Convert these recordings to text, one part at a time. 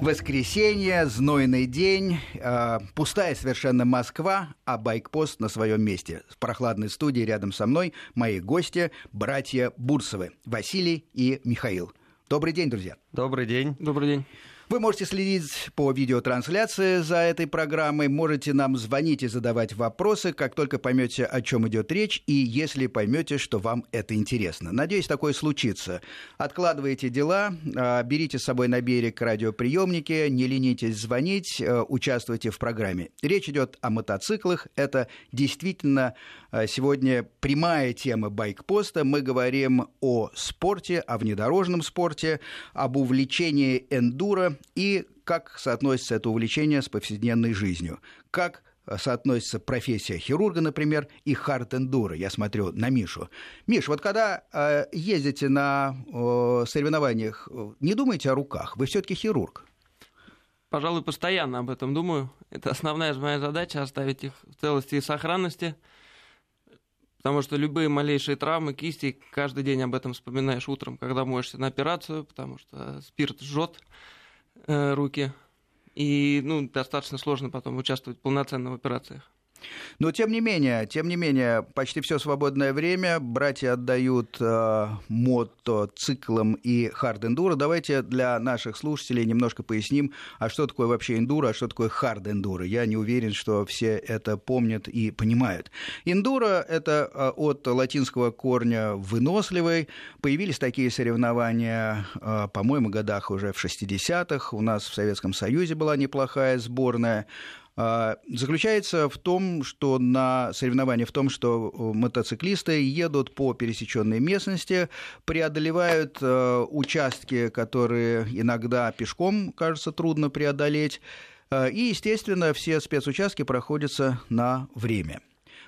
Воскресенье, знойный день, э, пустая совершенно Москва, а байкпост на своем месте. В прохладной студии рядом со мной мои гости, братья Бурсовы, Василий и Михаил. Добрый день, друзья. Добрый день. Добрый день. Вы можете следить по видеотрансляции за этой программой, можете нам звонить и задавать вопросы, как только поймете, о чем идет речь, и если поймете, что вам это интересно. Надеюсь, такое случится. Откладывайте дела, а, берите с собой на берег радиоприемники, не ленитесь звонить, э, участвуйте в программе. Речь идет о мотоциклах. Это действительно э, сегодня прямая тема байкпоста. Мы говорим о спорте, о внедорожном спорте, об увлечении эндуро и как соотносится это увлечение с повседневной жизнью. Как соотносится профессия хирурга, например, и хард-эндуро. Я смотрю на Мишу. Миш, вот когда э, ездите на э, соревнованиях, не думайте о руках. Вы все-таки хирург. Пожалуй, постоянно об этом думаю. Это основная моя задача оставить их в целости и сохранности. Потому что любые малейшие травмы кисти, каждый день об этом вспоминаешь утром, когда моешься на операцию, потому что спирт жжет руки. И ну, достаточно сложно потом участвовать в операциях. Но тем не менее, тем не менее, почти все свободное время братья отдают э, мотоциклам и хард-эндуро. Давайте для наших слушателей немножко поясним, а что такое вообще эндуро, а что такое хард-эндуро. Я не уверен, что все это помнят и понимают. Эндуро – это э, от латинского корня «выносливый». Появились такие соревнования, э, по-моему, годах уже в 60-х. У нас в Советском Союзе была неплохая сборная. А, заключается в том, что на соревнования в том, что э, мотоциклисты едут по пересеченной местности, преодолевают э, участки, которые иногда пешком кажется трудно преодолеть, э, и, естественно, все спецучастки проходятся на время.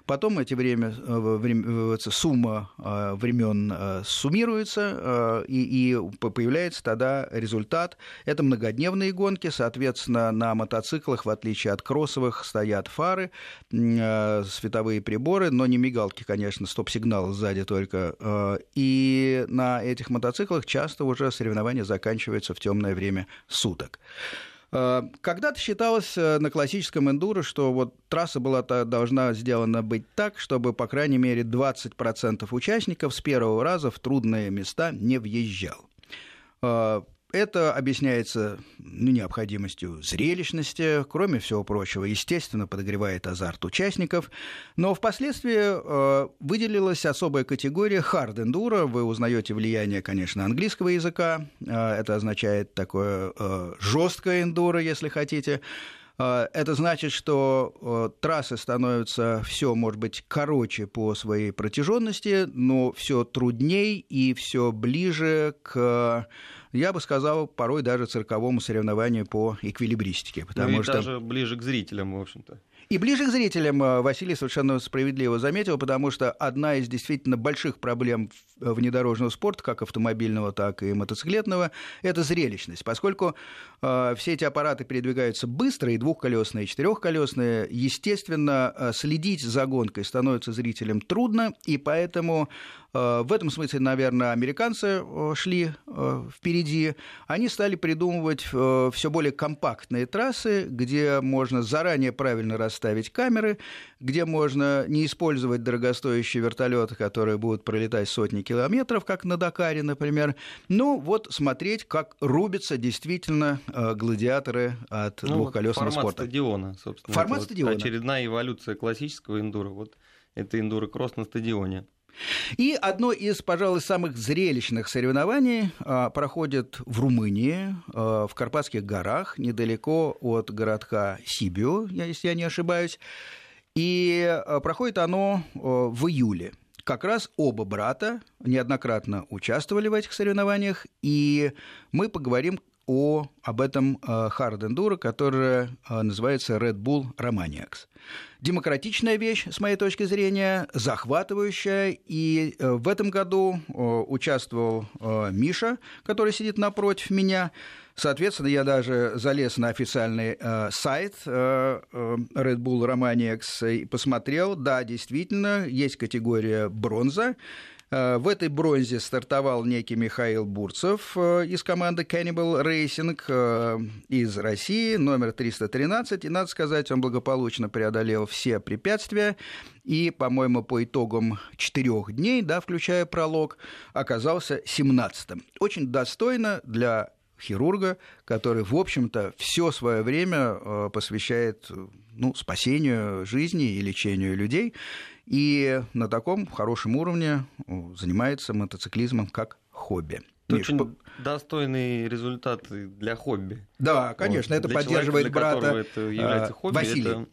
Потом эти время, э, время сумма э, времен э, суммируется, и, и появляется тогда результат. Это многодневные гонки, соответственно, на мотоциклах, в отличие от кроссовых, стоят фары, световые приборы, но не мигалки, конечно, стоп-сигнал сзади только. И на этих мотоциклах часто уже соревнования заканчиваются в темное время суток. Э, когда-то считалось э, на классическом эндуро, что вот трасса была должна сделана быть так, чтобы, по крайней мере, 20% участников с первого раза в трудные места не въезжал. Это объясняется ну, необходимостью зрелищности, кроме всего прочего, естественно, подогревает азарт участников. Но впоследствии э, выделилась особая категория hard enduro. Вы узнаете влияние, конечно, английского языка. Э, это означает такое э, жесткое эндуро, если хотите. Э, это значит, что э, трассы становятся все, может быть, короче по своей протяженности, но все трудней и все ближе к я бы сказал, порой даже цирковому соревнованию по эквилибристике. Потому ну и что... даже ближе к зрителям, в общем-то. И ближе к зрителям э, Василий совершенно справедливо заметил, потому что одна из действительно больших проблем внедорожного спорта, как автомобильного, так и мотоциклетного, это зрелищность. Поскольку э, все эти аппараты передвигаются быстро, и двухколесные, и четырехколесные, естественно, э, следить за гонкой становится зрителям трудно, и поэтому Э, в этом смысле, наверное, американцы э, шли э, впереди. Они стали придумывать все более компактные трассы, где можно заранее правильно расставить камеры, где можно не использовать дорогостоящие вертолеты, которые будут пролетать сотни километров, как на Дакаре, например. Ну, вот смотреть, как рубятся действительно гладиаторы от ну, двухколесного формат спорта. стадиона, собственно. Формат стадиона. Вот очередная эволюция классического эндура. Вот это эндуро-кросс на стадионе. И одно из, пожалуй, самых зрелищных соревнований а, проходит в Румынии, а, в Карпатских горах, недалеко от городка Сибио, если я не ошибаюсь. И а, проходит оно в июле. Как раз оба брата неоднократно участвовали в этих соревнованиях, и мы поговорим о, об этом хард эндуро, которое называется Red Bull Romaniacs демократичная вещь, с моей точки зрения, захватывающая. И э, в этом году э, участвовал э, Миша, который сидит напротив меня. Соответственно, я даже залез на официальный э, сайт э, Red Bull Romaniacs и посмотрел. Да, действительно, есть категория бронза. Э, в этой бронзе стартовал некий Михаил Бурцев э, из команды Cannibal Racing э, из России, номер 313. И, надо сказать, он благополучно преодолел все препятствия. И, по-моему, по итогам четырех дней, да, включая пролог, оказался 17-м. Очень достойно для хирурга, который, в общем-то, все свое время посвящает ну, спасению жизни и лечению людей и на таком хорошем уровне занимается мотоциклизмом как хобби. Это Миш, очень по... достойный результат для хобби. Да, конечно, вот. это для поддерживает человека, брата это является хобби, Василий. Это...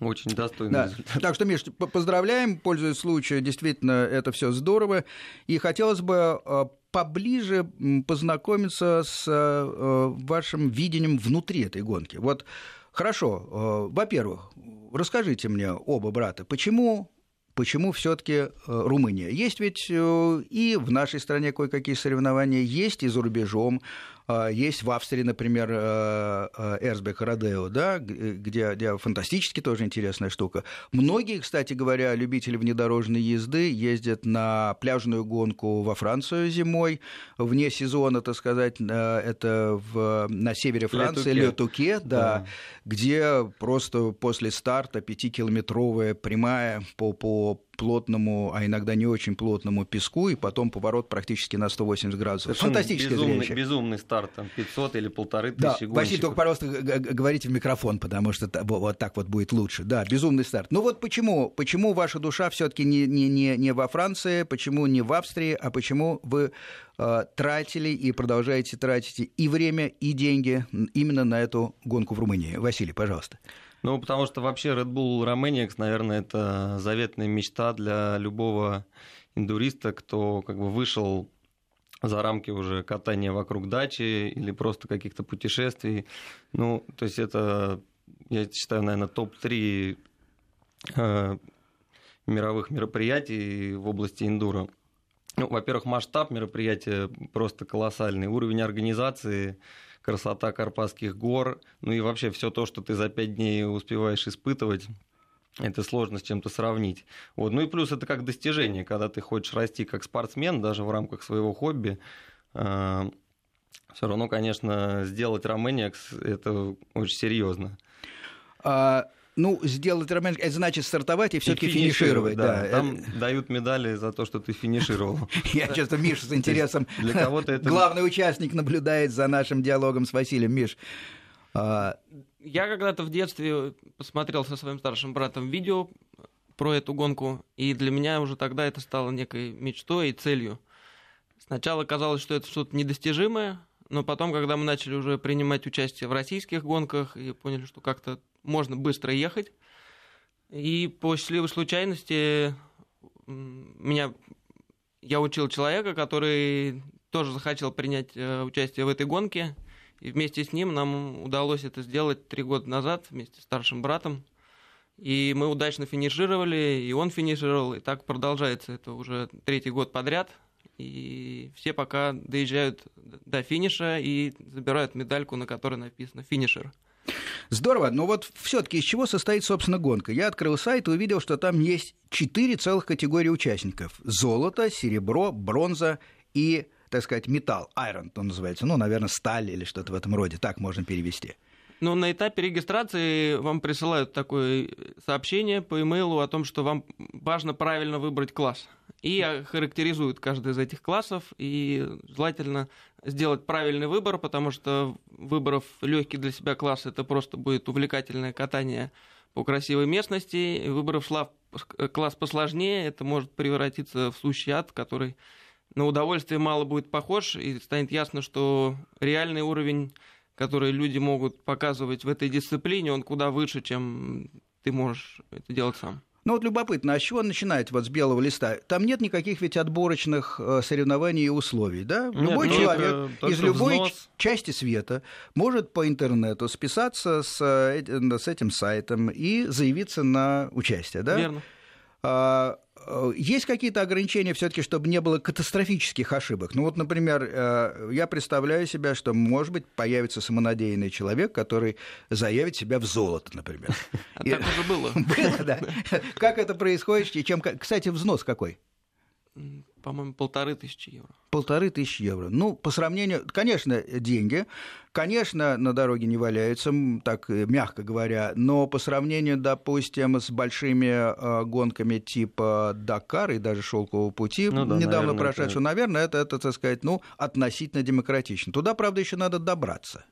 Очень достойный да. результат. Так что, Миш, поздравляем, пользуясь случаем, действительно, это все здорово. И хотелось бы э, поближе познакомиться с э, вашим видением внутри этой гонки. Вот хорошо, э, во-первых, расскажите мне оба брата, почему почему все-таки э, Румыния? Есть ведь э, и в нашей стране кое-какие соревнования, есть и за рубежом. А, есть в Австрии, например, э, э, Эрсбек Родео, да, где, где фантастически тоже интересная штука. Многие, кстати говоря, любители внедорожной езды ездят на пляжную гонку во Францию зимой, вне сезона, так сказать, э, это в, на севере Франции, Летуке, да, да, где просто после старта пятикилометровая прямая по, по плотному, а иногда не очень плотному песку, и потом поворот практически на 180 градусов. Совершенно Фантастическое безумный, зрелище. Безумный старт, там 500 или полторы тысячи да, гонщиков. Василий, только, пожалуйста, говорите в микрофон, потому что вот так вот будет лучше. Да, безумный старт. Ну вот почему, почему ваша душа все таки не, не, не, не во Франции, почему не в Австрии, а почему вы э, тратили и продолжаете тратить и время, и деньги именно на эту гонку в Румынии? Василий, пожалуйста. Ну, потому что вообще Red Bull Romaniacs, наверное, это заветная мечта для любого индуриста, кто как бы вышел за рамки уже катания вокруг дачи или просто каких-то путешествий. Ну, то есть это, я считаю, наверное, топ-3 э, мировых мероприятий в области эндуро. Ну, во-первых, масштаб мероприятия просто колоссальный, уровень организации красота Карпатских гор, ну и вообще все то, что ты за пять дней успеваешь испытывать, это сложно с чем-то сравнить. Вот. Ну и плюс это как достижение, когда ты хочешь расти как спортсмен, даже в рамках своего хобби. А, все равно, конечно, сделать Романиакс это очень серьезно. А ну, сделать роман, это значит стартовать и все-таки финишировать. Да, да. Там это... дают медали за то, что ты финишировал. Я чувствую, Миша с интересом. Для кого-то это... Главный участник наблюдает за нашим диалогом с Василием. Миш, а, я когда-то в детстве посмотрел со своим старшим братом видео про эту гонку, и для меня уже тогда это стало некой мечтой и целью. Сначала казалось, что это что-то недостижимое, но потом, когда мы начали уже принимать участие в российских гонках и поняли, что как-то можно быстро ехать. И по счастливой случайности меня я учил человека, который тоже захотел принять э, участие в этой гонке. И вместе с ним нам удалось это сделать три года назад вместе с старшим братом. И мы удачно финишировали, и он финишировал, и так продолжается это уже третий год подряд. И все пока доезжают до финиша и забирают медальку, на которой написано «финишер». Здорово, но вот все-таки из чего состоит, собственно, гонка? Я открыл сайт и увидел, что там есть четыре целых категории участников. Золото, серебро, бронза и, так сказать, металл, iron, он называется. Ну, наверное, сталь или что-то в этом роде, так можно перевести. Ну, на этапе регистрации вам присылают такое сообщение по имейлу о том, что вам важно правильно выбрать класс. И характеризуют каждый из этих классов, и желательно сделать правильный выбор, потому что выборов легкий для себя класс это просто будет увлекательное катание по красивой местности. Выборов класс посложнее, это может превратиться в сущий ад, который на удовольствие мало будет похож, и станет ясно, что реальный уровень которые люди могут показывать в этой дисциплине, он куда выше, чем ты можешь это делать сам. Ну вот любопытно, а с чего начинает вот с белого листа? Там нет никаких ведь отборочных э, соревнований и условий, да? Нет, любой ну, человек из любой взнос. части света может по интернету списаться с, э, с этим сайтом и заявиться на участие, да? Верно. А, есть какие-то ограничения все-таки, чтобы не было катастрофических ошибок? Ну вот, например, э, я представляю себя, что, может быть, появится самонадеянный человек, который заявит себя в золото, например. А так уже было. Было, да. Как это происходит? Чем, кстати, взнос какой? По-моему, полторы тысячи евро. Полторы тысячи евро. Ну, по сравнению, конечно, деньги, конечно, на дороге не валяются, так мягко говоря, но по сравнению, допустим, с большими э, гонками типа Дакар и даже Шелкового пути, ну, да, недавно наверное, прошедшего, это... наверное, это, это, так сказать, ну, относительно демократично. Туда, правда, еще надо добраться.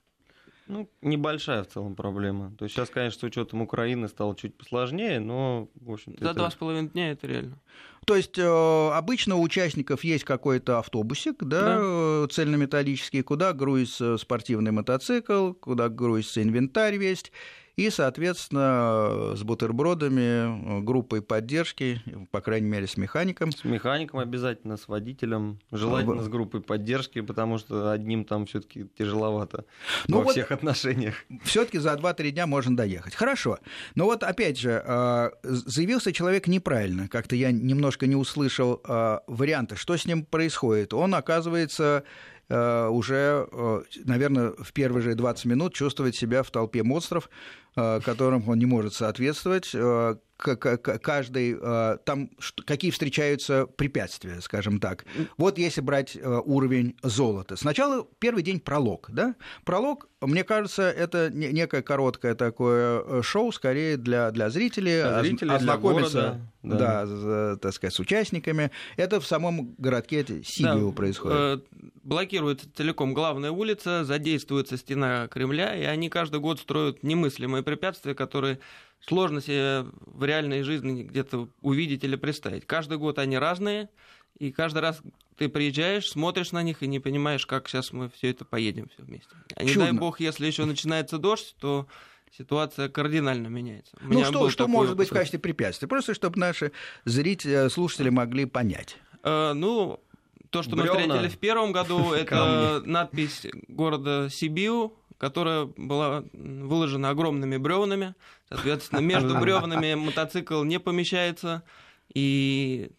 Ну, небольшая в целом проблема. То есть сейчас, конечно, с учетом Украины стало чуть посложнее, но, в общем-то... За два с половиной дня это реально. То есть э, обычно у участников есть какой-то автобусик, да, да. Э, цельнометаллический, куда грузится спортивный мотоцикл, куда грузится инвентарь весь, и, соответственно, с бутербродами, группой поддержки, по крайней мере, с механиком. С механиком обязательно, с водителем, желательно с группой поддержки, потому что одним там все таки тяжеловато ну во вот всех отношениях. все таки за 2-3 дня можно доехать. Хорошо. Но вот опять же, а, заявился человек неправильно. Как-то я немножко не услышал а, варианта, что с ним происходит. Он, оказывается, уже, э, наверное, в первые же 20 минут чувствовать себя в толпе монстров, э, которым он не может соответствовать. Каждый, там какие встречаются препятствия, скажем так. Вот если брать уровень золота. Сначала первый день пролог, да? Пролог, мне кажется, это некое короткое такое шоу, скорее для, для зрителей, для зрителей ознакомиться для города, да. Да, так сказать, с участниками. Это в самом городке Сибиу да, происходит блокируется целиком главная улица, задействуется стена Кремля, и они каждый год строят немыслимые препятствия, которые сложно себе в реальной жизни где-то увидеть или представить. Каждый год они разные, и каждый раз ты приезжаешь, смотришь на них и не понимаешь, как сейчас мы все это поедем все вместе. А не дай бог, если еще начинается дождь, то ситуация кардинально меняется. У ну что, что может быть в качестве препятствия? Просто чтобы наши зрители, слушатели могли понять. Э, ну, то, что Бревна. мы встретили в первом году, это надпись города Сибиу, которая была выложена огромными бревнами. Соответственно, между бревнами мотоцикл не помещается, и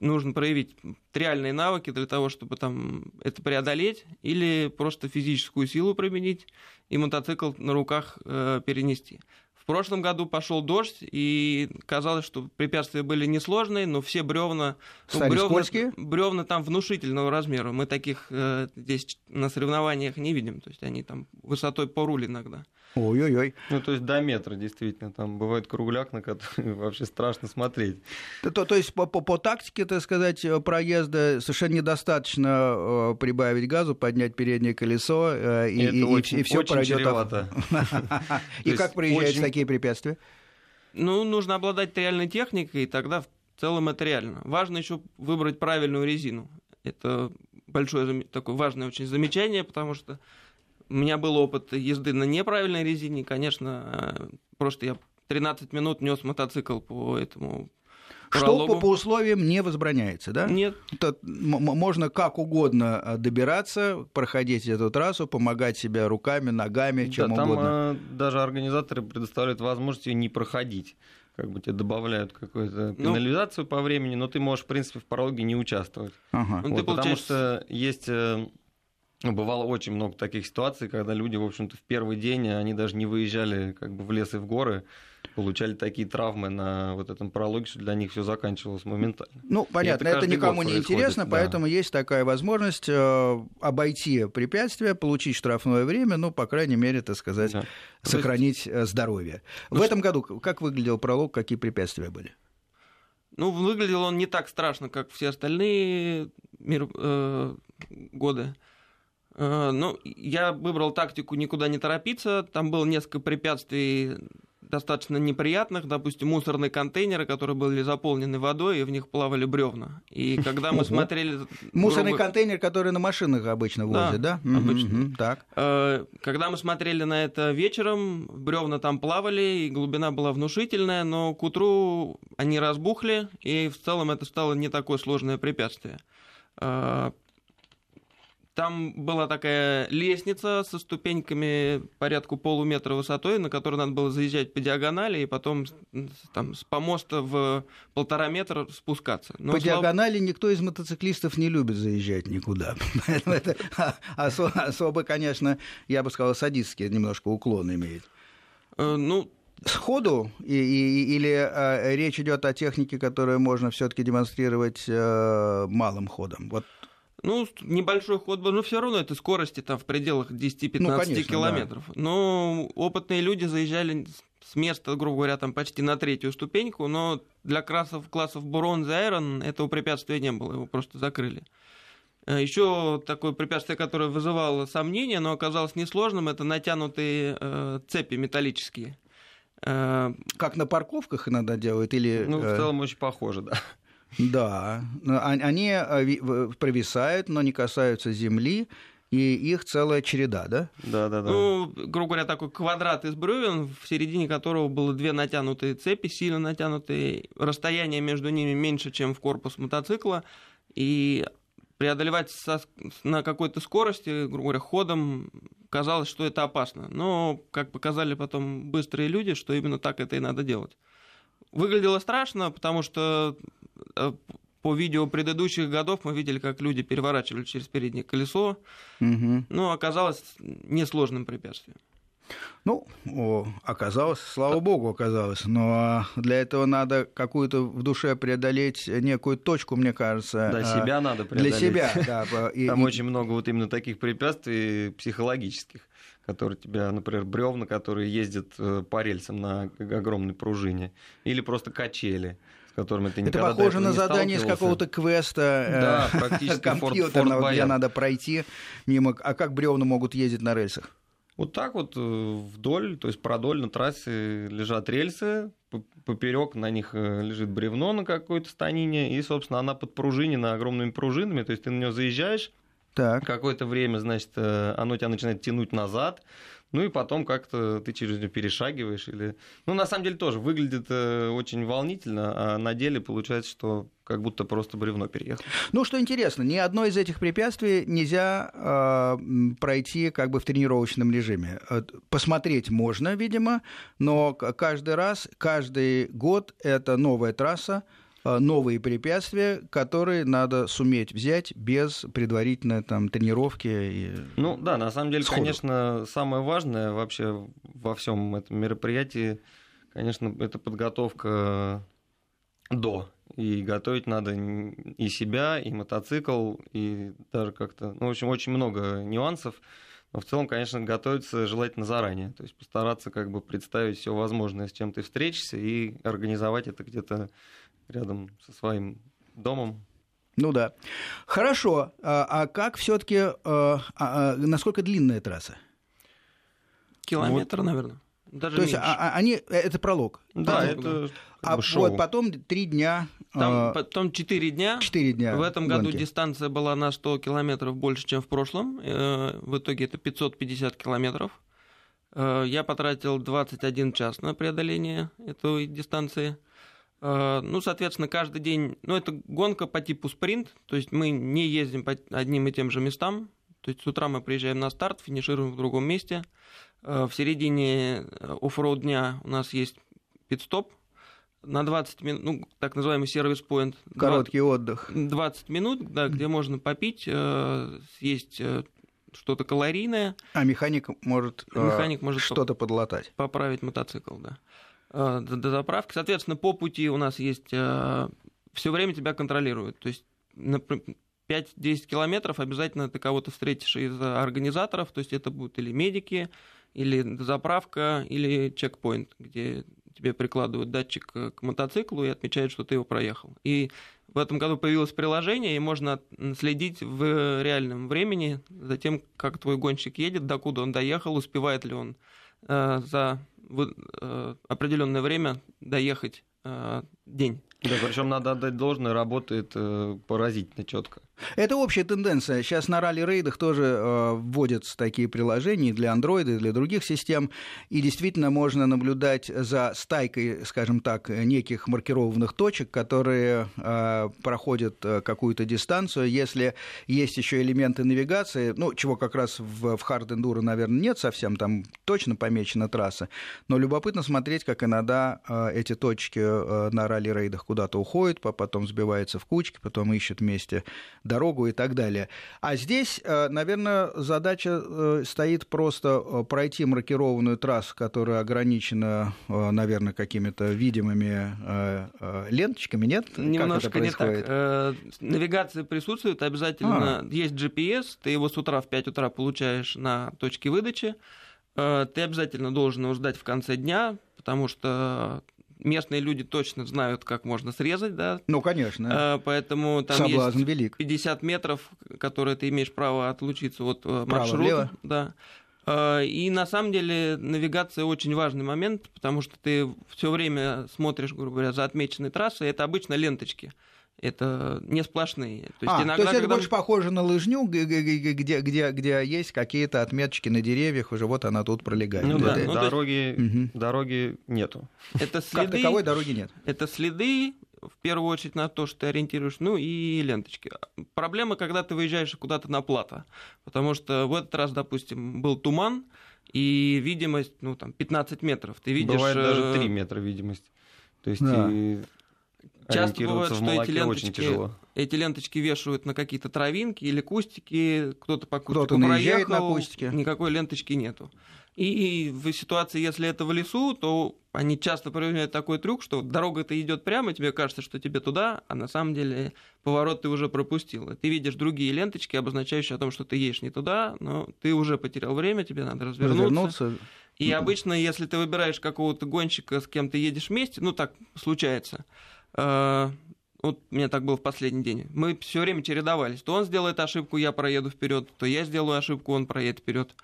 нужно проявить реальные навыки для того, чтобы там это преодолеть, или просто физическую силу применить и мотоцикл на руках э, перенести. В прошлом году пошел дождь, и казалось, что препятствия были несложные, но все бревна, ну, бревна, скользкие? бревна там внушительного размера. Мы таких э, здесь на соревнованиях не видим. То есть они там высотой по руль иногда. Ой-ой-ой. Ну, то есть до метра, действительно. Там бывает кругляк, на который вообще страшно смотреть. То, то, то есть по, по, по тактике, так сказать, проезда совершенно недостаточно э, прибавить газу, поднять переднее колесо, э, и, и, очень, и все пройдет. И как проезжать такие препятствия? Ну, нужно обладать реальной техникой, и тогда в целом это реально. Важно еще выбрать правильную резину. Это большое такое важное очень замечание, потому что у меня был опыт езды на неправильной резине. Конечно, э, просто я 13 минут нес мотоцикл по этому что по, по условиям не возбраняется, да? Нет. Это, можно как угодно э, добираться, проходить эту трассу, помогать себе руками, ногами, чем да, там, угодно. Там даже организаторы предоставляют возможность ее не проходить как бы тебе добавляют какую-то ну, пенализацию ну, по времени, но ты можешь, в принципе, в прологе не участвовать. Ага. Ну, вот, ты потому что есть ну, бывало очень много таких ситуаций, когда люди, в общем-то, в первый день, они даже не выезжали как бы в лес и в горы, получали такие травмы на вот этом прологе, что для них все заканчивалось моментально. Ну, понятно, это, это никому не интересно, да. поэтому есть такая возможность э, обойти препятствия, получить штрафное время, ну, по крайней мере, так сказать, да. сохранить есть... Э, здоровье. Ну, в этом году как выглядел пролог, какие препятствия были? Ну, выглядел он не так страшно, как все остальные мир, э, годы. Э, ну, я выбрал тактику никуда не торопиться. Там было несколько препятствий достаточно неприятных, допустим, мусорные контейнеры, которые были заполнены водой, и в них плавали бревна. И когда мы смотрели... Мусорный контейнер, который на машинах обычно возят, да? обычно. Так. Э, когда мы смотрели на это вечером, бревна там плавали, и глубина была внушительная, но к утру они разбухли, и в целом это стало не такое сложное препятствие. Там была такая лестница со ступеньками порядку полуметра высотой, на которую надо было заезжать по диагонали и потом там, с помоста в полтора метра спускаться. Но, по слава... диагонали никто из мотоциклистов не любит заезжать никуда. Это особо, конечно, я бы сказал, садистский немножко уклон имеет. Э, ну, сходу и, и, или э, речь идет о технике, которую можно все-таки демонстрировать э, малым ходом? Вот ну, небольшой ход был, но все равно это скорости там в пределах 10-15 ну, конечно, километров. Да. Но опытные люди заезжали с места, грубо говоря, там почти на третью ступеньку, но для классов, классов Бронз и Айрон этого препятствия не было, его просто закрыли. Э, Еще такое препятствие, которое вызывало сомнения, но оказалось несложным, это натянутые э, цепи металлические. Э, как на парковках иногда делают? Или... Ну, в целом очень похоже, да. Да, они э, провисают, но не касаются земли, и их целая череда, да? Да, да, да. Ну, грубо говоря, такой квадрат из бревен, в середине которого было две натянутые цепи, сильно натянутые. Расстояние между ними меньше, чем в корпус мотоцикла. И преодолевать со, на какой-то скорости, грубо говоря, ходом, казалось, что это опасно. Но, как показали потом быстрые люди, что именно так это и надо делать. Выглядело страшно, потому что по видео предыдущих годов мы видели, как люди переворачивали через переднее колесо. Угу. Но оказалось несложным препятствием. Ну, оказалось, слава богу, оказалось. Но для этого надо какую-то в душе преодолеть некую точку, мне кажется. Да, себя надо преодолеть. Для себя, да. Там и... очень много вот именно таких препятствий психологических которые тебя, например, бревна, которые ездят э, по рельсам на огромной пружине, или просто качели с которыми ты никогда Это похоже на задание из какого-то квеста да, э, практически компьютерного, где надо пройти мимо. А как бревна могут ездить на рельсах? Вот так вот э, вдоль, то есть продоль на трассе лежат рельсы, поперек на них э, лежит бревно на какой-то станине, и, собственно, она подпружинена огромными пружинами, то есть ты на нее заезжаешь, так. какое-то время, значит, оно тебя начинает тянуть назад, ну и потом как-то ты через нее перешагиваешь. Или... Ну, на самом деле тоже выглядит э, очень волнительно, а на деле получается, что как будто просто бревно переехал. Ну, что интересно, ни одно из этих препятствий нельзя э, пройти как бы в тренировочном режиме. Э, посмотреть можно, видимо, но каждый раз, каждый год это новая трасса, новые препятствия, которые надо суметь взять без предварительной там, тренировки. И... Ну да, на самом деле, сходу. конечно, самое важное вообще во всем этом мероприятии, конечно, это подготовка до. И готовить надо и себя, и мотоцикл, и даже как-то, ну, в общем, очень много нюансов. Но в целом, конечно, готовиться желательно заранее. То есть постараться как бы представить все возможное, с чем ты встретишься, и организовать это где-то рядом со своим домом. Ну да. Хорошо. А, а как все-таки, а, а, а, насколько длинная трасса? Километр, вот. наверное. Даже То меньше. есть а, они, это пролог. Да, да это А шоу. вот потом три дня. Там а... потом четыре дня. Четыре дня. В этом гонки. году дистанция была на 100 километров больше, чем в прошлом. Э, в итоге это 550 километров. Э, я потратил 21 час на преодоление этой дистанции. Э, ну, соответственно, каждый день, ну, это гонка по типу спринт, то есть мы не ездим по одним и тем же местам, то есть с утра мы приезжаем на старт, финишируем в другом месте. Э, в середине э, оффроуд дня у нас есть пит-стоп на 20 минут, ну, так называемый сервис-поинт. Короткий 20, отдых. 20 минут, да, где можно попить, съесть что-то калорийное. А механик может, механик может что-то подлатать. Поправить мотоцикл, да. Э, до заправки. Соответственно, по пути у нас есть э, все время тебя контролируют. То есть на 5-10 километров обязательно ты кого-то встретишь из организаторов, то есть это будут или медики, или заправка, или чекпоинт, где тебе прикладывают датчик к мотоциклу и отмечают, что ты его проехал. И в этом году появилось приложение, и можно следить в реальном времени за тем, как твой гонщик едет, докуда он доехал, успевает ли он э, за э, определенное время доехать э, день. Да, причем надо отдать должное, работает э, поразительно четко. Это общая тенденция. Сейчас на ралли-рейдах тоже э, вводятся такие приложения для Android и для других систем. И действительно можно наблюдать за стайкой, скажем так, неких маркированных точек, которые э, проходят э, какую-то дистанцию. Если есть еще элементы навигации, ну, чего как раз в, в Hard Enduro, наверное, нет совсем, там точно помечена трасса. Но любопытно смотреть, как иногда э, эти точки э, на ралли-рейдах куда-то уходит, потом сбивается в кучки, потом ищет вместе дорогу и так далее. А здесь, э, наверное, задача э, стоит просто э, пройти маркированную трассу, которая ограничена, наверное, какими-то видимыми ленточками, нет? Немножко не так. Навигация присутствует обязательно. А. Есть GPS, ты его с утра в 5 утра получаешь на точке выдачи. Ты обязательно должен его ждать в конце дня, потому что местные люди точно знают, как можно срезать, да. Ну, конечно. Э, поэтому там Соблазн есть велик. 50 метров, которые ты имеешь право отлучиться от э, маршрута. Да. Э, и на самом деле навигация очень важный момент, потому что ты все время смотришь, грубо говоря, за отмеченной трассой. Это обычно ленточки это не сплошные. То есть, а, иногда, то есть это когда... больше похоже на лыжню, где, где, где есть какие-то отметочки на деревьях, уже вот она тут пролегает. Ну, да, ну, дороги, есть... дороги нету. Это следы, как таковой дороги нет. Это следы, в первую очередь на то, что ты ориентируешь, ну и ленточки. Проблема, когда ты выезжаешь куда-то на плато, потому что в этот раз, допустим, был туман, и видимость, ну, там, 15 метров. Ты видишь... Бывает даже 3 э, метра видимость. То есть да. и Часто бывает, что эти ленточки, эти ленточки вешают на какие-то травинки или кустики, кто-то по кустику кто проехал, на кустике. никакой ленточки нету. И в ситуации, если это в лесу, то они часто применяют такой трюк, что дорога-то идет прямо, тебе кажется, что тебе туда, а на самом деле поворот ты уже пропустил. И ты видишь другие ленточки, обозначающие о том, что ты едешь не туда, но ты уже потерял время, тебе надо развернуться. развернуться. И обычно, если ты выбираешь какого-то гонщика, с кем ты едешь вместе, ну так случается, вот у меня так было в последний день. Мы все время чередовались. То он сделает ошибку, я проеду вперед, то я сделаю ошибку, он проедет вперед.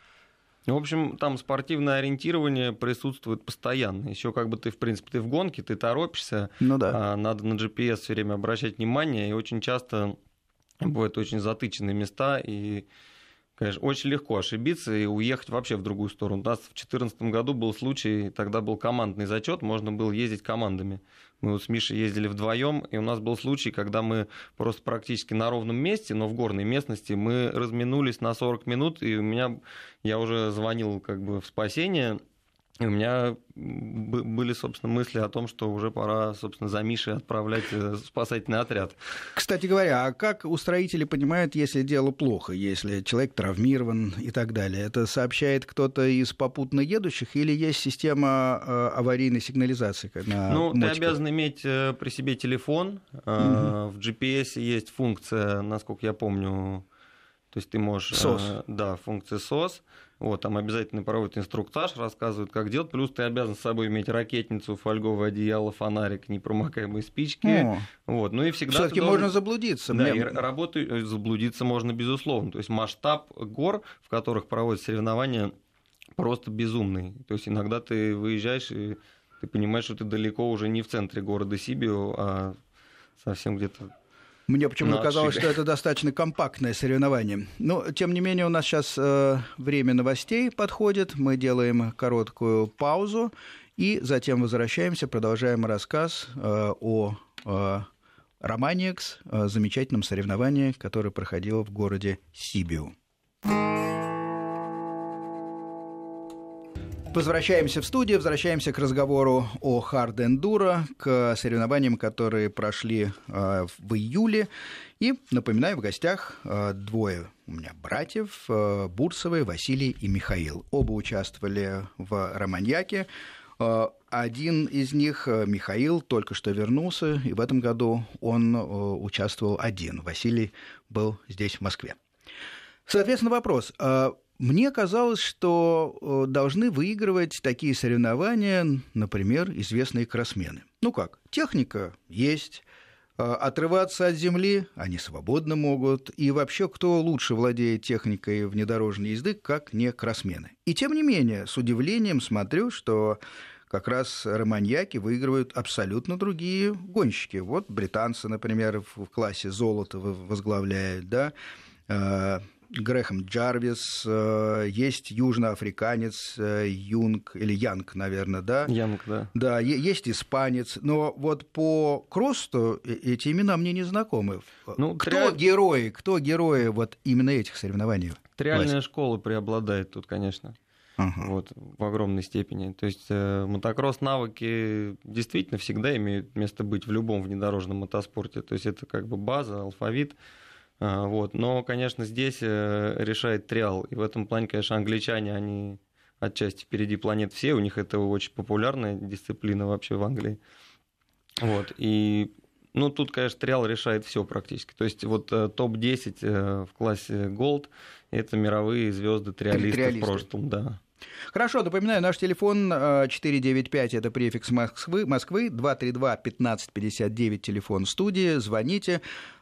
В общем, там спортивное ориентирование присутствует постоянно. Еще как бы ты, в принципе, ты в гонке, ты торопишься, ну да. а надо на GPS все время обращать внимание, и очень часто бывают очень затыченные места, и Конечно, очень легко ошибиться и уехать вообще в другую сторону. У нас в 2014 году был случай, тогда был командный зачет, можно было ездить командами. Мы вот с Мишей ездили вдвоем, и у нас был случай, когда мы просто практически на ровном месте, но в горной местности, мы разминулись на 40 минут, и у меня, я уже звонил как бы в спасение, и у меня были, собственно, мысли о том, что уже пора, собственно, за Мишей отправлять э, спасательный отряд. Кстати говоря, а как устроители понимают, если дело плохо, если человек травмирован и так далее? Это сообщает кто-то из попутно едущих или есть система э, аварийной сигнализации? На ну, мотиках? ты обязан иметь э, при себе телефон. Угу. В GPS есть функция, насколько я помню, то есть ты можешь... SOS. Да, функция SOS. Вот, там обязательно проводят инструктаж, рассказывают, как делать. Плюс ты обязан с собой иметь ракетницу, фольговое одеяло, фонарик, непромокаемые спички. О. Вот, ну и всегда Все-таки должен... можно заблудиться. Да, Мне... и работу э, заблудиться можно безусловно. То есть масштаб гор, в которых проводят соревнования, просто безумный. То есть иногда ты выезжаешь и ты понимаешь, что ты далеко уже не в центре города Сибио, а совсем где-то мне почему-то казалось, что это достаточно компактное соревнование. Но, тем не менее, у нас сейчас э, время новостей подходит. Мы делаем короткую паузу и затем возвращаемся, продолжаем рассказ э, о э, Романикс, э, замечательном соревновании, которое проходило в городе Сибиу. Возвращаемся в студию, возвращаемся к разговору о хард эндуро, к соревнованиям, которые прошли э, в июле. И, напоминаю, в гостях э, двое у меня братьев, э, Бурсовы, Василий и Михаил. Оба участвовали в «Романьяке». Один из них, Михаил, только что вернулся, и в этом году он участвовал один. Василий был здесь, в Москве. Соответственно, вопрос. Э, мне казалось, что э, должны выигрывать такие соревнования, например, известные кроссмены. Ну как, техника есть, э, отрываться от земли они свободно могут, и вообще кто лучше владеет техникой внедорожной езды, как не кроссмены. И тем не менее, с удивлением смотрю, что как раз романьяки выигрывают абсолютно другие гонщики. Вот британцы, например, в классе золота возглавляют, да, Грэхэм Джарвис, э, есть южноафриканец э, Юнг, или Янг, наверное, да? Янг, да. Да, есть испанец, но вот по Кросту э, эти имена мне не знакомы. Ну, кто три... герои, кто герои вот именно этих соревнований? Реальная школа преобладает тут, конечно. uh-huh. вот, в огромной степени. То есть э, мотокросс навыки действительно всегда имеют место быть в любом внедорожном мотоспорте. То есть это как бы база, алфавит. Э, вот. Но, конечно, здесь э, решает триал. И в этом плане, конечно, англичане, они отчасти впереди планет все. У них это очень популярная дисциплина вообще в Англии. Вот. И ну, тут, конечно, триал решает все практически. То есть вот э, топ-10 э, в классе Gold – это мировые звезды триалисты, триалисты в прошлом, да. Хорошо, напоминаю, наш телефон 495, э, это префикс Москвы, Москвы 232-1559, телефон студии, звоните.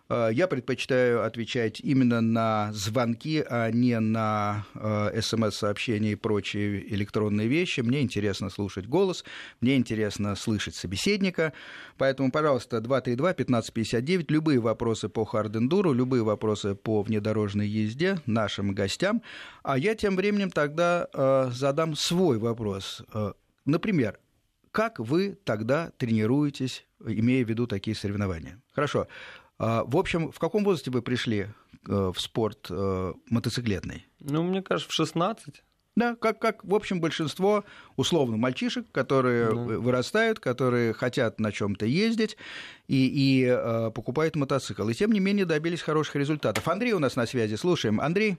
Э, я предпочитаю отвечать именно на звонки, а не на э, смс-сообщения и прочие электронные вещи. Мне интересно слушать голос, мне интересно слышать собеседника. Поэтому, пожалуйста, 232-1559, любые вопросы по хардендуру, любые вопросы по внедорожной езде нашим гостям. А я тем временем тогда э, задам свой вопрос. Например, как вы тогда тренируетесь, имея в виду такие соревнования? Хорошо. А, в общем, в каком возрасте вы пришли э, в спорт э, мотоциклетный? Ну, мне кажется, в 16. Да, как, как, в общем, большинство условно мальчишек, которые да. вырастают, которые хотят на чем-то ездить и, и э, покупают мотоцикл. И тем не менее добились хороших результатов. Андрей у нас на связи. Слушаем. Андрей.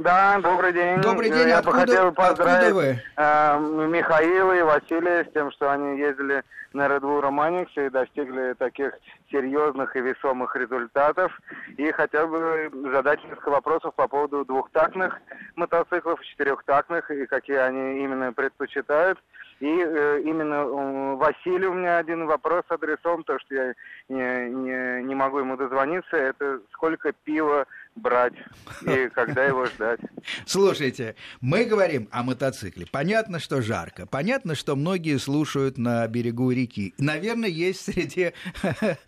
Да, добрый день. Добрый день. Я откуда, бы хотел поздравить откуда вы? Э, Михаила и Василия с тем, что они ездили на Red Bull Romanix и достигли таких серьезных и весомых результатов. И хотел бы задать несколько вопросов по поводу двухтактных мотоциклов, четырехтактных, и какие они именно предпочитают. И э, именно э, Василию у меня один вопрос адресован, то, что я не, не, не могу ему дозвониться, это сколько пива брать и когда его ждать. Слушайте, мы говорим о мотоцикле. Понятно, что жарко. Понятно, что многие слушают на берегу реки. Наверное, есть среди,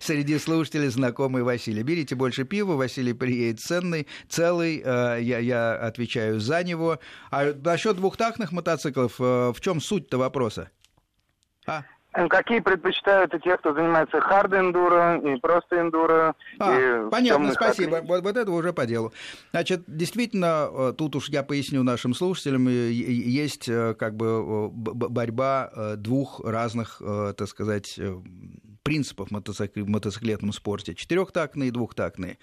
среди слушателей знакомый Василий. Берите больше пива, Василий приедет ценный, целый, э, я, я отвечаю за него. А насчет двухтактных мотоциклов, э, в чем суть-то вопроса? А? Какие предпочитают и те, кто занимается хард эндуро и просто эндуро? А, понятно, спасибо. Вот, вот это уже по делу. Значит, действительно, э, тут уж я поясню нашим слушателям, есть э, как бы борьба э, двух разных, так сказать, принципов в мотоциклетном спорте. Четырехтактные и двухтактные.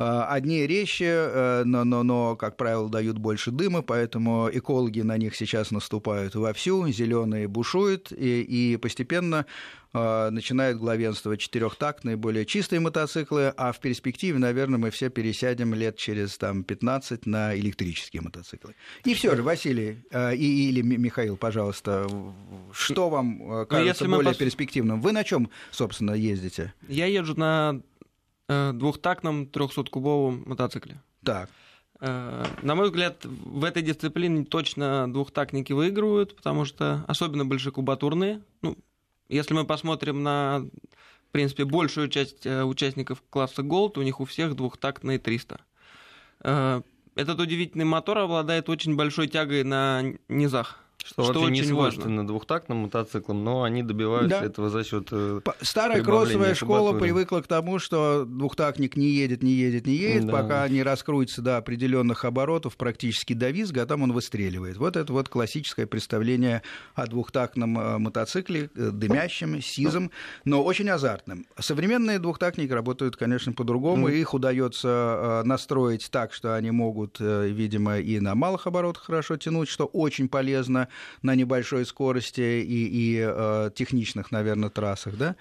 Э, одни резче, э, но, но, но, как правило, дают больше дыма, поэтому экологи на них сейчас наступают вовсю, зеленые бушуют, и, и постепенно э, начинают главенствовать четырехтактные, более чистые мотоциклы, а в перспективе, наверное, мы все пересядем лет через там, 15 на электрические мотоциклы. И все же, Василий и, или Михаил, пожалуйста, что вам ну, кажется ну, более пос... перспективным? Вы на чем, собственно, ездите? Я езжу на двухтактном 300-кубовом мотоцикле. Так. Э, на мой взгляд, в этой дисциплине точно двухтактники выигрывают, потому что особенно большекубатурные. Ну, если мы посмотрим на, в принципе, большую часть э, участников класса Gold, у них у всех двухтактные 300. Этот удивительный мотор обладает очень большой тягой на низах. Что, что вообще не важно. двухтактным мотоциклам, но они добиваются да. этого за счет э, Старая кроссовая школа привыкла к тому, что двухтактник не едет, не едет, не едет, да. пока не раскроется до определенных оборотов, практически до визга, а там он выстреливает. Вот это вот классическое представление о двухтактном э, мотоцикле, э, дымящем, сизом, но очень азартным. Современные двухтактники работают, конечно, по-другому, mm. их удается настроить так, что они могут, видимо, и на малых оборотах хорошо тянуть, что очень полезно на небольшой скорости и, и э, техничных, наверное, трассах, да?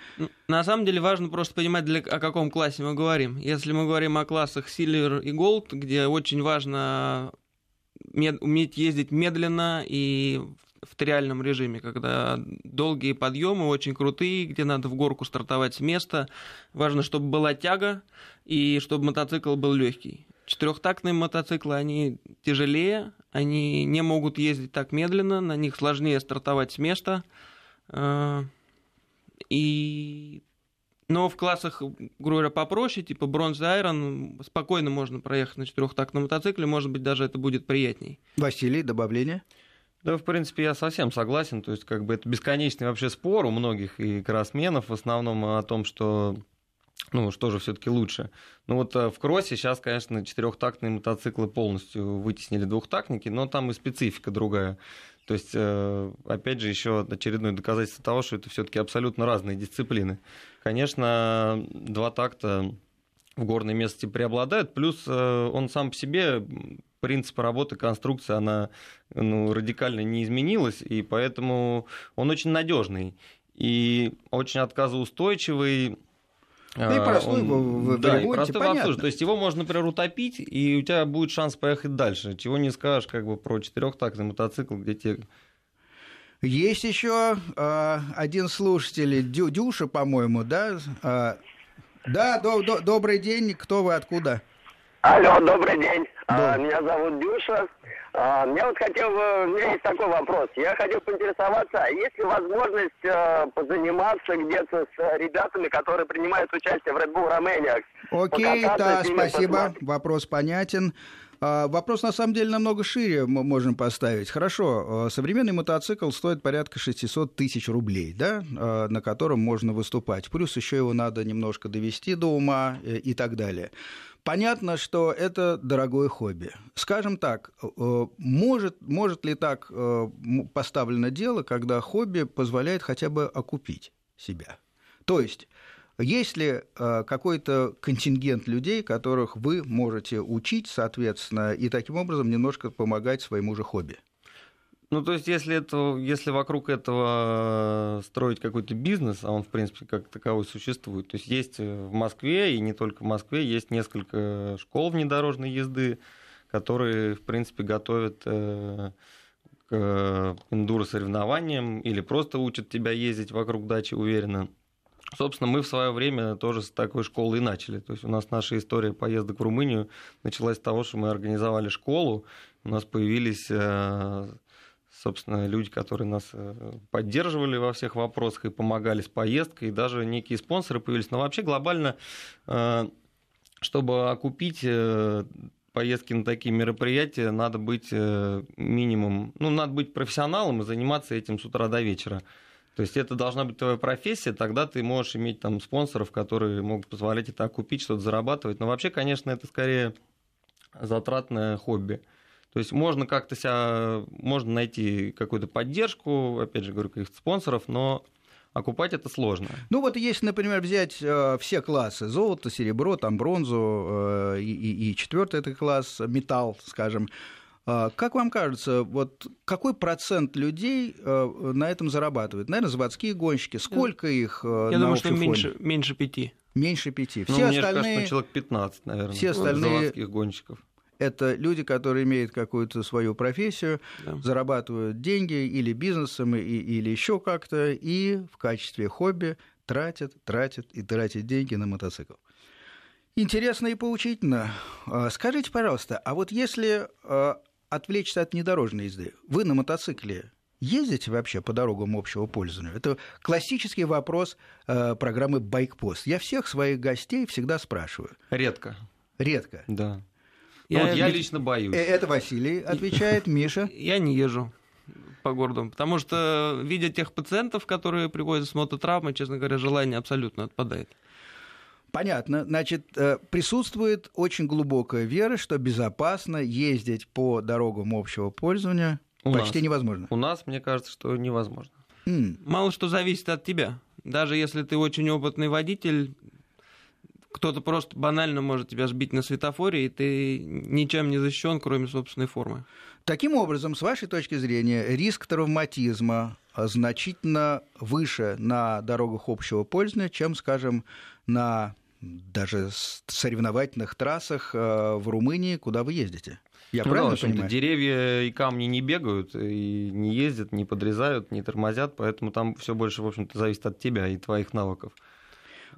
На самом деле важно просто понимать, для, о каком классе мы говорим. Если мы говорим о классах Silver и Gold, где очень важно мед, уметь ездить медленно и в триальном режиме, когда долгие подъемы очень крутые, где надо в горку стартовать с места. Важно, чтобы была тяга и чтобы мотоцикл был легкий. Четырехтактные мотоциклы, они тяжелее, они не могут ездить так медленно, на них сложнее стартовать с места. А, и... Но в классах, грубо говоря, попроще, типа бронз айрон, спокойно можно проехать на четырехтактном мотоцикле, может быть, даже это будет приятней. Василий, добавление? Да, в принципе, я совсем согласен. То есть, как бы это бесконечный вообще спор у многих и кроссменов в основном о том, что ну, что же все-таки лучше. Ну вот в кроссе сейчас, конечно, четырехтактные мотоциклы полностью вытеснили двухтактники, но там и специфика другая. То есть, опять же, еще очередное доказательство того, что это все-таки абсолютно разные дисциплины. Конечно, два такта в горной местности преобладают, плюс он сам по себе принцип работы, конструкция, она ну, радикально не изменилась, и поэтому он очень надежный и очень отказоустойчивый. Да и простой он, в, в да, и простой понятно. То есть его можно, например, утопить, и у тебя будет шанс поехать дальше. Чего не скажешь как бы про четырехтактный мотоцикл, где тебе есть еще э, один слушатель, Дю, Дюша, по-моему, да? Э, да, до, до, добрый день, кто вы, откуда? Алло, добрый день. Да. А, меня зовут Дюша. А, я вот хотел, у меня есть такой вопрос. Я хотел поинтересоваться, а есть ли возможность а, позаниматься где-то с ребятами, которые принимают участие в Red Bull Romania? Окей, да, спасибо. Посмотреть. Вопрос понятен. Вопрос на самом деле намного шире мы можем поставить. Хорошо, современный мотоцикл стоит порядка 600 тысяч рублей, да, на котором можно выступать. Плюс еще его надо немножко довести до ума э, и так далее. Понятно, что это дорогое хобби. Скажем так, э, может, может ли так э, поставлено дело, когда хобби позволяет хотя бы окупить себя? То есть, есть ли э, какой-то контингент людей, которых вы можете учить, соответственно, и таким образом немножко помогать своему же хобби? Ну, то есть, если, это, если вокруг этого строить какой-то бизнес, а он, в принципе, как таковой существует, то есть есть в Москве, и не только в Москве, есть несколько школ внедорожной езды, которые, в принципе, готовят э, к эндуро-соревнованиям или просто учат тебя ездить вокруг дачи уверенно. Собственно, мы в свое время тоже с такой школы и начали. То есть у нас наша история поездок в Румынию началась с того, что мы организовали школу, у нас появились э, собственно, люди, которые нас э, поддерживали во всех вопросах и помогали с поездкой, и даже некие спонсоры появились. Но вообще глобально, э, чтобы окупить э, поездки на такие мероприятия, надо быть минимум, ну, надо быть профессионалом и заниматься этим с утра до вечера. То есть это должна быть твоя профессия, тогда ты можешь иметь там спонсоров, которые могут позволять это окупить, что-то зарабатывать. Но вообще, конечно, это скорее затратное хобби. То есть можно как-то себя, можно найти какую-то поддержку, опять же говорю, каких-то спонсоров, но окупать это сложно. Ну вот если, например, взять э, все классы, золото, серебро, там бронзу э, и, и, и четвертый это класс, металл, скажем, э, как вам кажется, вот какой процент людей э, на этом зарабатывает? Наверное, заводские гонщики. Сколько их э, Я на думаю, что меньше, меньше пяти. Меньше пяти. Ну, все ну, остальные... мне кажется, человек 15, наверное, все остальные... заводских гонщиков это люди, которые имеют какую-то свою профессию, да. зарабатывают деньги или бизнесом, и, или еще как-то, и в качестве хобби тратят, тратят и тратят деньги на мотоцикл. Интересно и поучительно. А, скажите, пожалуйста, а вот если а, отвлечься от внедорожной езды, вы на мотоцикле ездите вообще по дорогам общего пользования? Это классический вопрос а, программы «Байкпост». Я всех своих гостей всегда спрашиваю. Редко. Редко. Да. Я, вот я лично боюсь. Э, это Василий отвечает, Миша. Я не езжу по городу, потому что, видя тех пациентов, которые приходят с мототравмой, честно говоря, желание абсолютно отпадает. Понятно. Значит, э, присутствует очень глубокая вера, что безопасно ездить по дорогам общего пользования у почти нас. невозможно. У нас, мне кажется, что невозможно. Mm. Мало что зависит от тебя. Даже если ты очень опытный водитель, кто-то просто банально может тебя сбить на светофоре, и ты ничем не защищен, кроме собственной формы. Таким образом, с вашей точки зрения, риск травматизма значительно выше на дорогах общего пользования, чем, скажем, на даже соревновательных трассах э, в Румынии, куда вы ездите. Я ну, правильно да, понимаю? Деревья и камни не бегают, и не ездят, не подрезают, не тормозят, поэтому там все больше, в общем-то, зависит от тебя и твоих навыков.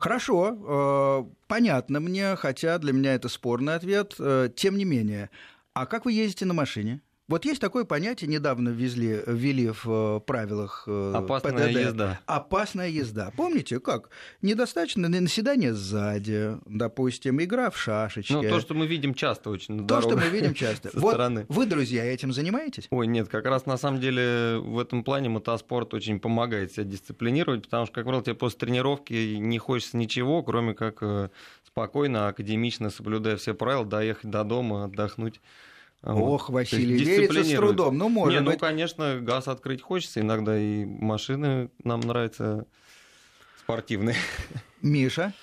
Хорошо, э, понятно мне, хотя для меня это спорный ответ. Э, тем не менее, а как вы ездите на машине? Вот есть такое понятие, недавно ввезли, ввели в э, правилах э, Опасная ПДД. езда. Опасная езда. Помните, как? Недостаточно наседание сзади, допустим, игра в шашечки. Ну, то, что мы видим часто очень на То, что мы видим часто. Вот стороны. вы, друзья, этим занимаетесь? Ой, нет, как раз на самом деле в этом плане мотоспорт очень помогает себя дисциплинировать, потому что, как правило, тебе после тренировки не хочется ничего, кроме как э, спокойно, академично, соблюдая все правила, доехать до дома, отдохнуть. Ох, Василий, верится с трудом. Ну, может Не, быть. ну, конечно, газ открыть хочется. Иногда и машины нам нравятся спортивные. Миша?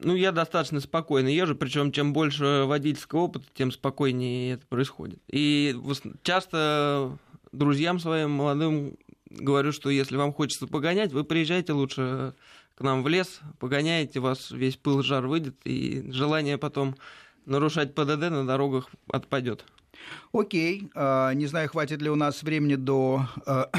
Ну, я достаточно спокойно езжу, причем чем больше водительского опыта, тем спокойнее это происходит. И часто друзьям своим молодым говорю, что если вам хочется погонять, вы приезжайте лучше к нам в лес, погоняете, у вас весь пыл, жар выйдет, и желание потом нарушать ПДД на дорогах отпадет. Окей, а, не знаю, хватит ли у нас времени до а,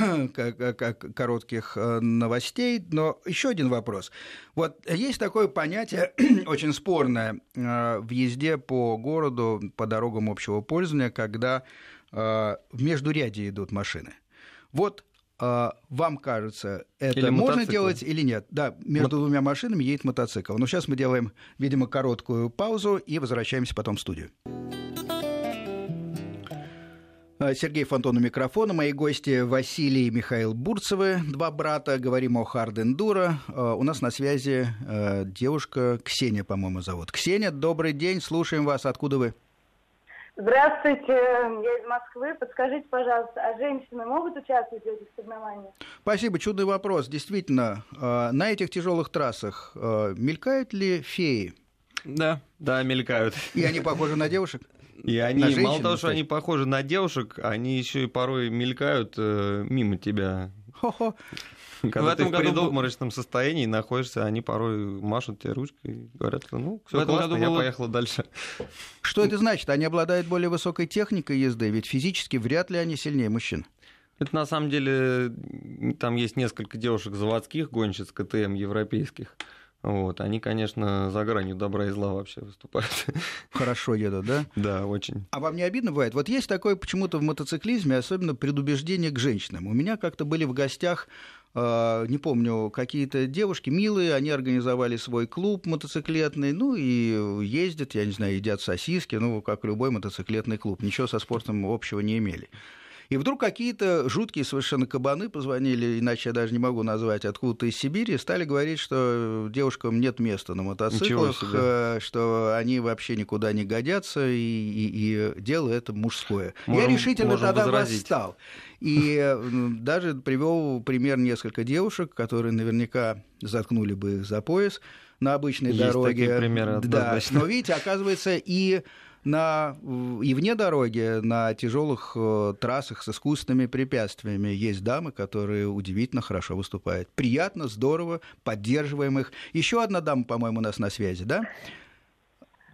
коротких а, новостей, но еще один вопрос. Вот есть такое понятие, очень спорное, в езде по городу, по дорогам общего пользования, когда в междуряде идут машины. Вот вам кажется, это или можно мотоцикл. делать или нет? Да, между Мо... двумя машинами едет мотоцикл. Но сейчас мы делаем, видимо, короткую паузу и возвращаемся потом в студию. А, Сергей Фонтон у микрофона. Мои гости Василий и Михаил Бурцевы, два брата. Говорим о хард-эндуро. А, у нас на связи девушка Ксения, по-моему, зовут. Ксения, добрый день, слушаем вас. Откуда вы? Здравствуйте, я из Москвы. Подскажите, пожалуйста, а женщины могут участвовать в этих соревнованиях? Спасибо, чудный вопрос. Действительно, э, на этих тяжелых трассах э, мелькают ли феи? Да, да, мелькают. И они похожи на девушек? И они, женщин, мало того, что они похожи на девушек, они еще и порой мелькают э, мимо тебя. Хо-хо. Когда в этом ты в предобморочном состоянии находишься, они порой машут тебе ручкой и говорят, ну, все классно, я было... поехала дальше. Что это значит? Они обладают более высокой техникой езды, ведь физически вряд ли они сильнее мужчин. Это на самом деле, там есть несколько девушек заводских, гонщиц КТМ европейских. Вот, они, конечно, за гранью добра и зла вообще выступают. Хорошо едут, да? Да, очень. А вам не обидно бывает? Вот есть такое почему-то в мотоциклизме, особенно предубеждение к женщинам. У меня как-то были в гостях не помню, какие-то девушки милые, они организовали свой клуб мотоциклетный, ну и ездят, я не знаю, едят сосиски, ну, как любой мотоциклетный клуб, ничего со спортом общего не имели. И вдруг какие-то жуткие совершенно кабаны позвонили, иначе я даже не могу назвать, откуда-то из Сибири, стали говорить, что девушкам нет места на мотоциклах, э, что они вообще никуда не годятся, и, и, и дело это мужское. Можем, я решительно тогда возразить. восстал. И даже привел пример несколько девушек, которые наверняка заткнули бы их за пояс на обычной Есть дороге. Такие примеры, да, но видите, оказывается, и на, и вне дороги, на тяжелых э, трассах с искусственными препятствиями есть дамы, которые удивительно хорошо выступают. Приятно, здорово, поддерживаем их. Еще одна дама, по-моему, у нас на связи, да?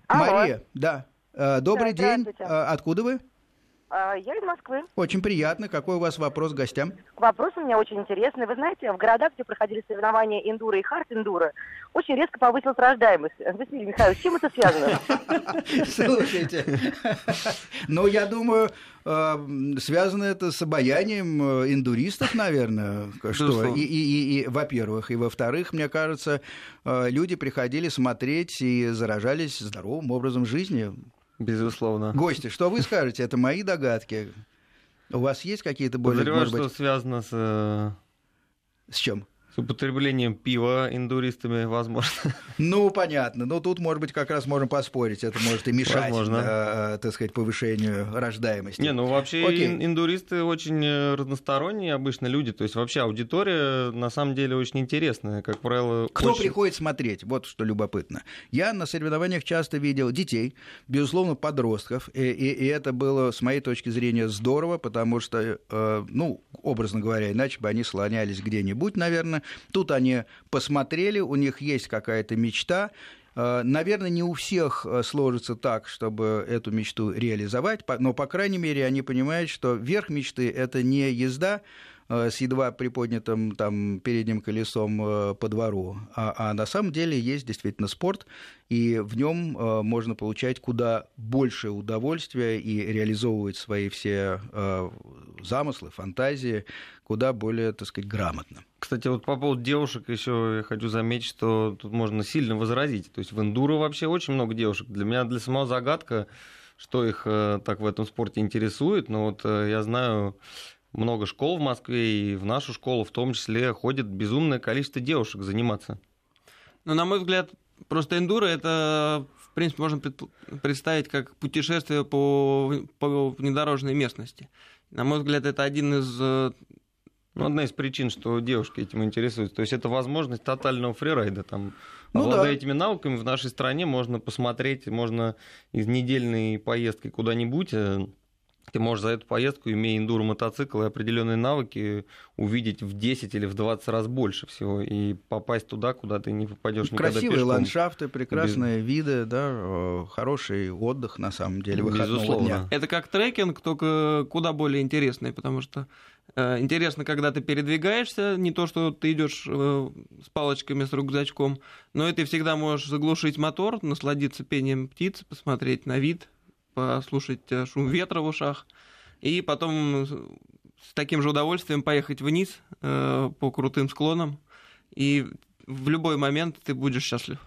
Алло. Мария, да. Э, добрый да, день. Э, откуда вы? А, я из Москвы. Очень приятно. Какой у вас вопрос гостям? Вопрос у меня очень интересный. Вы знаете, в городах, где проходили соревнования эндуро и хард-эндуро, очень резко повысилась рождаемость. Василий Михайлович, с чем это связано? Слушайте, ну, я думаю, э, связано это с обаянием э, эндуристов, наверное. Что? И, и, и, во-первых. И, во-вторых, мне кажется, э, люди приходили смотреть и заражались здоровым образом жизни. Безусловно. Гости, что вы скажете? Это мои догадки. У вас есть какие-то более... Подозреваю, что быть... связано с... Э, с чем? С употреблением пива индуристами, возможно. Ну, понятно. Но тут, может быть, как раз можем поспорить. Это может и мешать, возможно. Э, так сказать, повышению рождаемости. Не, ну вообще Окей. индуристы очень э, разносторонние обычно люди. То есть вообще аудитория на самом деле очень интересная. Как правило, Кто очень... приходит смотреть? Вот что любопытно. Я на соревнованиях часто видел детей, безусловно, подростков. И, и, и это было, с моей точки зрения, здорово, потому что, э, ну, образно говоря, иначе бы они слонялись где-нибудь, наверное, Тут они посмотрели, у них есть какая-то мечта, э, Наверное, не у всех э, сложится так, чтобы эту мечту реализовать, но, по крайней мере, они понимают, что верх мечты – это не езда с едва приподнятым там передним колесом э, по двору. А, а на самом деле есть действительно спорт, и в нем э, можно получать куда больше удовольствия и реализовывать свои все замыслы, фантазии куда более, так сказать, грамотно. Кстати, вот по поводу девушек еще я хочу заметить, что тут можно сильно возразить. То есть в эндуро вообще очень много девушек. Для меня для самого загадка, что их так в этом спорте интересует. Но вот я знаю много школ в Москве, и в нашу школу в том числе ходит безумное количество девушек заниматься. Ну, на мой взгляд, просто эндуро это, в принципе, можно представить как путешествие по, по внедорожной местности. На мой взгляд, это один из э, ну, одна из причин, что девушки этим интересуются. То есть это возможность тотального фрирайда. Там, ну, Обладая да. этими навыками, в нашей стране можно посмотреть, можно из недельной поездки куда-нибудь э, ты можешь за эту поездку, имея эндуро мотоцикл и определенные навыки, увидеть в 10 или в 20 раз больше всего и попасть туда, куда ты не попадешь никогда Красивые пешком. ландшафты, прекрасные Без... виды, да, э, хороший отдых на самом деле Безусловно. дня. Это как трекинг, только куда более интересный, потому что э, интересно, когда ты передвигаешься, не то, что ты идешь э, с палочками, с рюкзачком, но и ты всегда можешь заглушить мотор, насладиться пением птиц, посмотреть на вид, послушать э, шум ветра в ушах, и потом с таким же удовольствием поехать вниз э, по крутым склонам, и в любой момент ты будешь счастлив.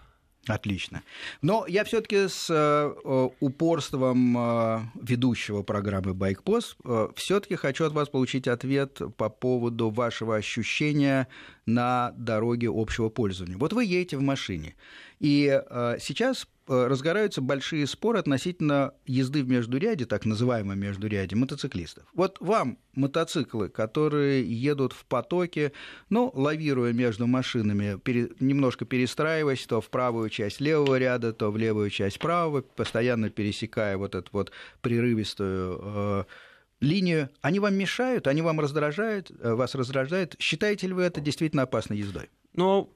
Отлично. Но я все-таки с э, упорством э, ведущего программы Байкпост э, все-таки хочу от вас получить ответ по поводу вашего ощущения на дороге общего пользования. Вот вы едете в машине, и э, сейчас Э, разгораются большие споры относительно езды в междуряде, так называемом междуряде, мотоциклистов. Вот вам мотоциклы, которые едут в потоке, ну, лавируя между машинами, пере, немножко перестраиваясь то в правую часть левого ряда, то в левую часть правого, постоянно пересекая вот эту вот прерывистую э, линию, они вам мешают, они вам раздражают, э, вас раздражают. Считаете ли вы это действительно опасной ездой? Ну,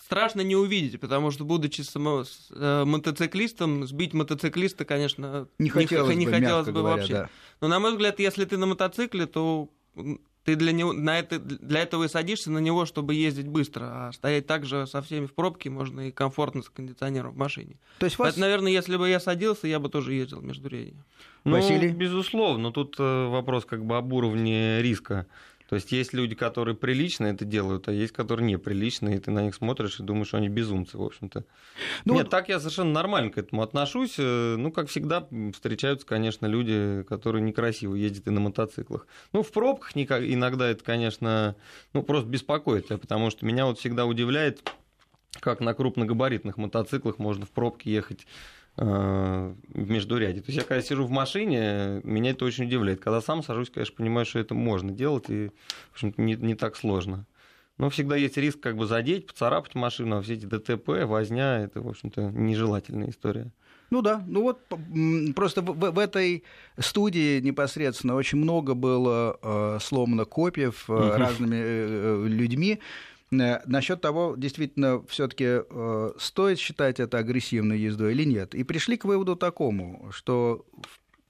страшно не увидеть, потому что, будучи само, э, мотоциклистом, сбить мотоциклиста, конечно, не хотелось не, бы, не хотелось бы говоря, вообще. Да. Но, на мой взгляд, если ты на мотоцикле, то ты для, него, на это, для этого и садишься на него, чтобы ездить быстро, а стоять также со всеми в пробке можно и комфортно с кондиционером в машине. То есть вас... Это, наверное, если бы я садился, я бы тоже ездил между рейдами. Ну, Василий? безусловно, тут э, вопрос как бы об уровне риска. То есть есть люди, которые прилично это делают, а есть, которые неприлично, и ты на них смотришь и думаешь, что они безумцы, в общем-то. Ну, Нет, вот... так я совершенно нормально к этому отношусь. Э, ну, как всегда, встречаются, конечно, люди, которые некрасиво ездят и на мотоциклах. Ну, в пробках иногда это, конечно, ну, просто беспокоит, потому что меня вот всегда удивляет, как на крупногабаритных мотоциклах можно в пробке ехать в междуряде. То есть я когда сижу в машине, меня это очень удивляет. Когда сам сажусь, конечно, понимаю, что это можно делать, и, в общем не, не так сложно. Но всегда есть риск как бы задеть, поцарапать машину, а все эти ДТП, возня, это, в общем-то, нежелательная история. Ну да, ну вот просто в, в этой студии непосредственно очень много было э, сломано копьев э, разными э, э людьми. Э, Насчет того, действительно, все-таки э, стоит считать это агрессивной ездой или нет. И пришли к выводу такому, что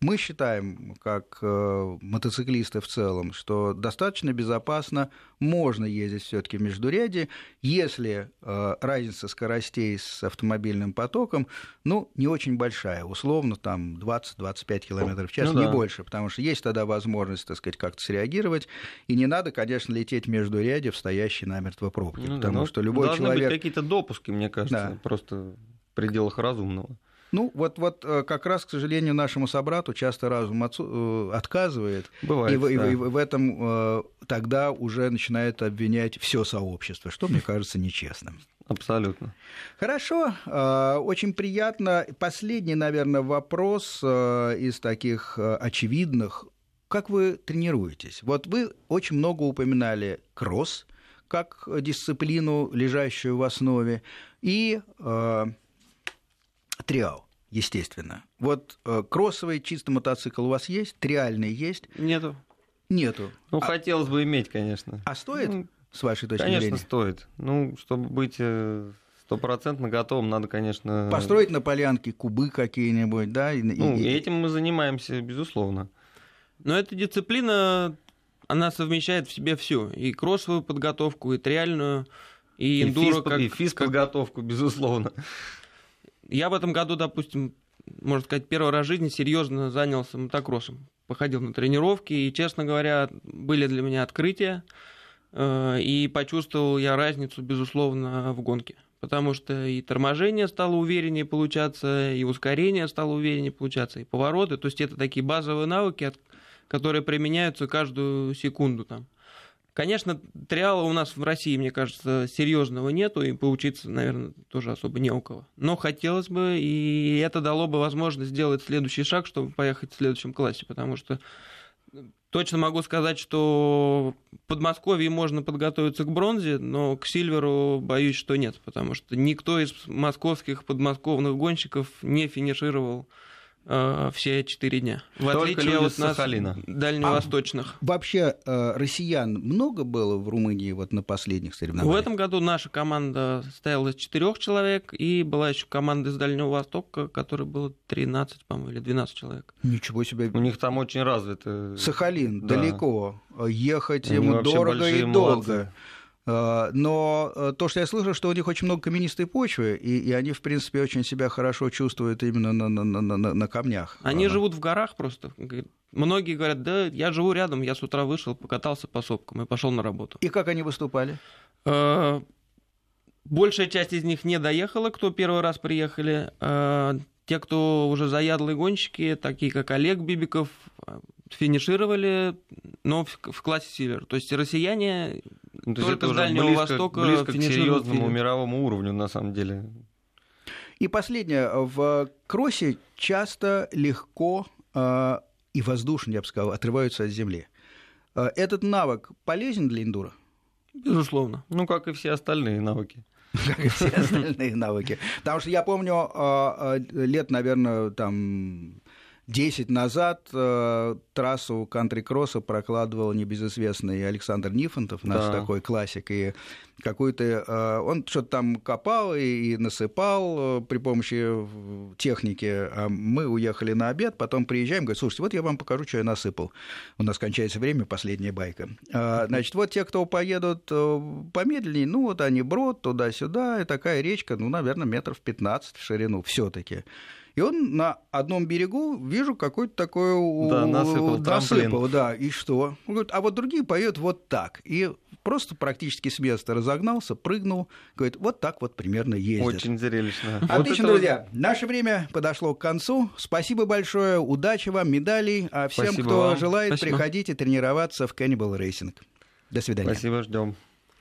мы считаем, как э, мотоциклисты в целом, что достаточно безопасно можно ездить все-таки в междуряде, если э, разница скоростей с автомобильным потоком, ну, не очень большая, условно, там 20-25 км в час, ну, не да. больше, потому что есть тогда возможность, так сказать, как-то среагировать, и не надо, конечно, лететь в междуряде в стоящей намертво пробке, ну, потому да, что любой должны человек... быть какие-то допуски, мне кажется, да. просто в пределах разумного. Ну, вот, вот э, как раз, к сожалению, нашему собрату часто разум отцу, э, отказывает. Бывает, и, да. и, и в этом э, тогда уже начинает обвинять все сообщество, что, мне кажется, нечестным. Абсолютно. Хорошо, очень приятно. Последний, наверное, вопрос из таких очевидных. Как вы тренируетесь? Вот вы очень много упоминали кросс как дисциплину, лежащую в основе, и триал, естественно. Вот э, кроссовый чисто мотоцикл у вас есть? Триальный есть? Нету. Нету. Ну, а... хотелось бы иметь, конечно. А стоит, ну, с вашей точки конечно, зрения? Конечно, стоит. Ну, чтобы быть э, стопроцентно готовым, надо, конечно... Построить на полянке кубы какие-нибудь, да? И, ну, и... этим мы занимаемся, безусловно. Но эта дисциплина она совмещает в себе все. И кроссовую подготовку, и триальную, и, и эндуро. Физ, как, и физподготовку, как... безусловно. Я в этом году, допустим, можно сказать, первый раз в жизни серьезно занялся мотокроссом. Походил на тренировки, и, честно говоря, были для меня открытия. Э, и почувствовал я разницу, безусловно, в гонке. Потому что и торможение стало увереннее получаться, и ускорение стало увереннее получаться, и повороты. То есть это такие базовые навыки, которые применяются каждую секунду там. Конечно, триала у нас в России, мне кажется, серьезного нету, и поучиться, наверное, тоже особо не у кого. Но хотелось бы, и это дало бы возможность сделать следующий шаг, чтобы поехать в следующем классе, потому что точно могу сказать, что в Подмосковье можно подготовиться к бронзе, но к сильверу боюсь, что нет, потому что никто из московских подмосковных гонщиков не финишировал э, все четыре дня. В Только отличие от нас, Сахалина. дальневосточных. А вообще э, россиян много было в Румынии вот на последних соревнованиях? В этом году наша команда состояла из четырех человек, и была еще команда из Дальнего Востока, которой было 13, по-моему, или 12 человек. Ничего себе. У них там очень развито. Сахалин, да. далеко. Ехать Они ему дорого и долго. Молодцы. А, но э, то, что я слышал, что у них очень много каменистой почвы, и, и они, в принципе, очень себя хорошо чувствуют именно на, на, на, на, на камнях. Они а. живут в горах просто. Многие говорят, да, я живу рядом, я с утра вышел, покатался по сопкам и пошел на работу. И как они выступали? А, большая часть из них не доехала, кто первый раз приехали. Те, кто уже заядлые гонщики, такие как Олег Бибиков, финишировали, но в, в классе Сильвер. То есть россияне ну, то только с Дальнего близко, Востока близко к серьезному мировому уровню, на самом деле. И последнее. В кроссе часто легко э, и воздушно, я бы сказал, отрываются от земли. Э, этот навык полезен для индура? Безусловно. Ну, как и все остальные навыки как и все остальные навыки. Потому что я помню э, лет, наверное, там 10 назад э, трассу кантри-кросса прокладывал небезызвестный Александр Нифонтов, наш да. такой классик, и какой-то... Э, он что-то там копал и, и насыпал э, при помощи техники. А мы уехали на обед, потом приезжаем, говорит, слушайте, вот я вам покажу, что я насыпал. У нас кончается время, последняя байка. А, значит, вот те, кто поедут э, помедленнее, ну вот они брод туда-сюда, и такая речка, ну, наверное, метров 15 в ширину все таки и он на одном берегу, вижу, какой-то такой... Да, насыпал, насыпал да, и что? Он говорит, а вот другие поют вот так. И просто практически с места разогнался, прыгнул, говорит, вот так вот примерно ездит. Очень зрелищно. Отлично, вот друзья. Вот... Наше время подошло к концу. Спасибо большое, удачи вам, медалей. А всем, Спасибо кто вам. желает, Спасибо. приходите тренироваться в Cannibal Racing. До свидания. Спасибо, ждем.